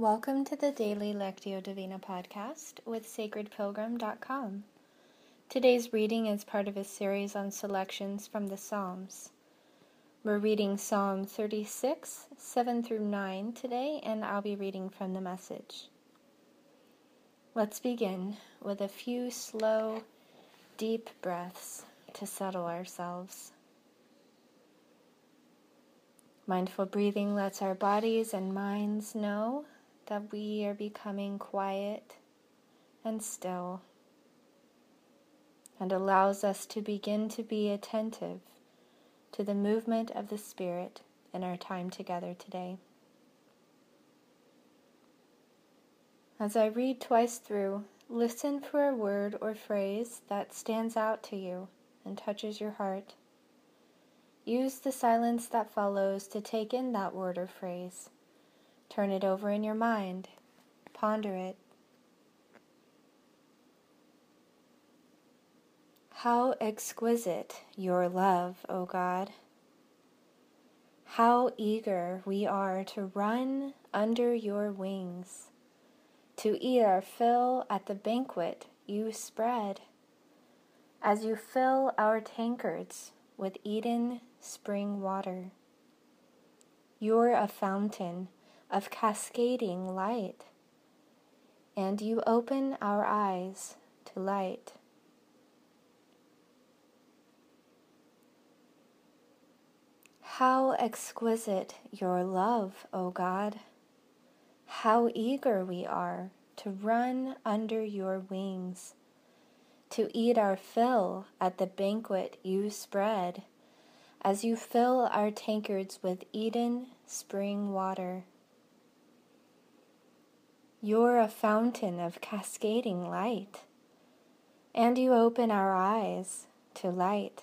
Welcome to the Daily Lectio Divina podcast with sacredpilgrim.com. Today's reading is part of a series on selections from the Psalms. We're reading Psalm 36, 7 through 9 today, and I'll be reading from the message. Let's begin with a few slow, deep breaths to settle ourselves. Mindful breathing lets our bodies and minds know that we are becoming quiet and still and allows us to begin to be attentive to the movement of the Spirit in our time together today. As I read twice through, listen for a word or phrase that stands out to you and touches your heart. Use the silence that follows to take in that word or phrase Turn it over in your mind. Ponder it. How exquisite your love, O God! How eager we are to run under your wings, to eat our fill at the banquet you spread, as you fill our tankards with Eden spring water. You're a fountain of cascading light, and you open our eyes to light. How exquisite your love, O God! How eager we are to run under your wings, to eat our fill at the banquet you spread, as you fill our tankards with Eden spring water. You're a fountain of cascading light, and you open our eyes to light.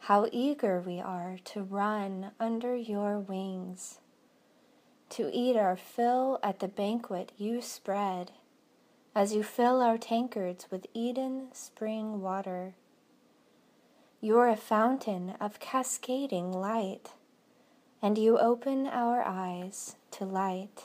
How eager we are to run under your wings, to eat our fill at the banquet you spread, as you fill our tankards with Eden spring water. You're a fountain of cascading light, and you open our eyes to light.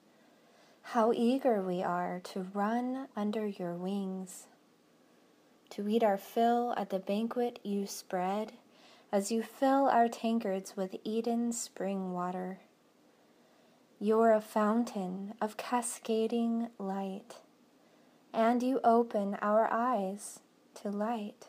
How eager we are to run under your wings, to eat our fill at the banquet you spread as you fill our tankards with Eden's spring water. You're a fountain of cascading light, and you open our eyes to light.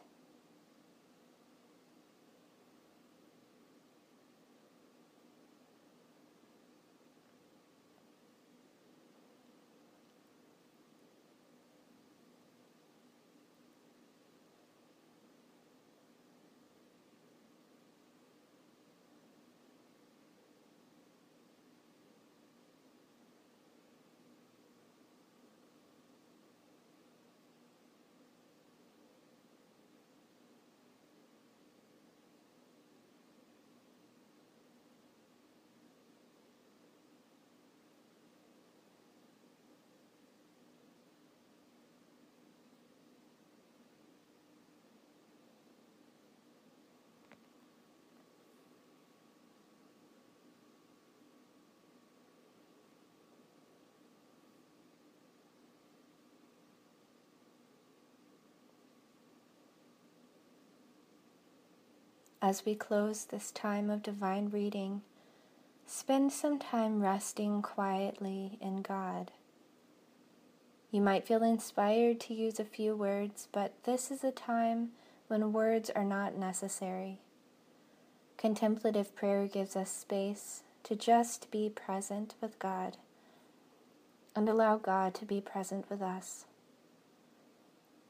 As we close this time of divine reading, spend some time resting quietly in God. You might feel inspired to use a few words, but this is a time when words are not necessary. Contemplative prayer gives us space to just be present with God and allow God to be present with us.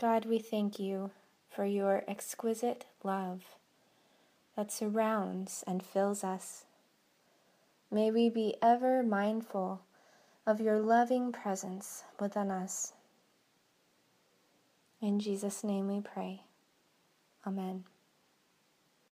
God, we thank you for your exquisite love that surrounds and fills us. May we be ever mindful of your loving presence within us. In Jesus' name we pray. Amen.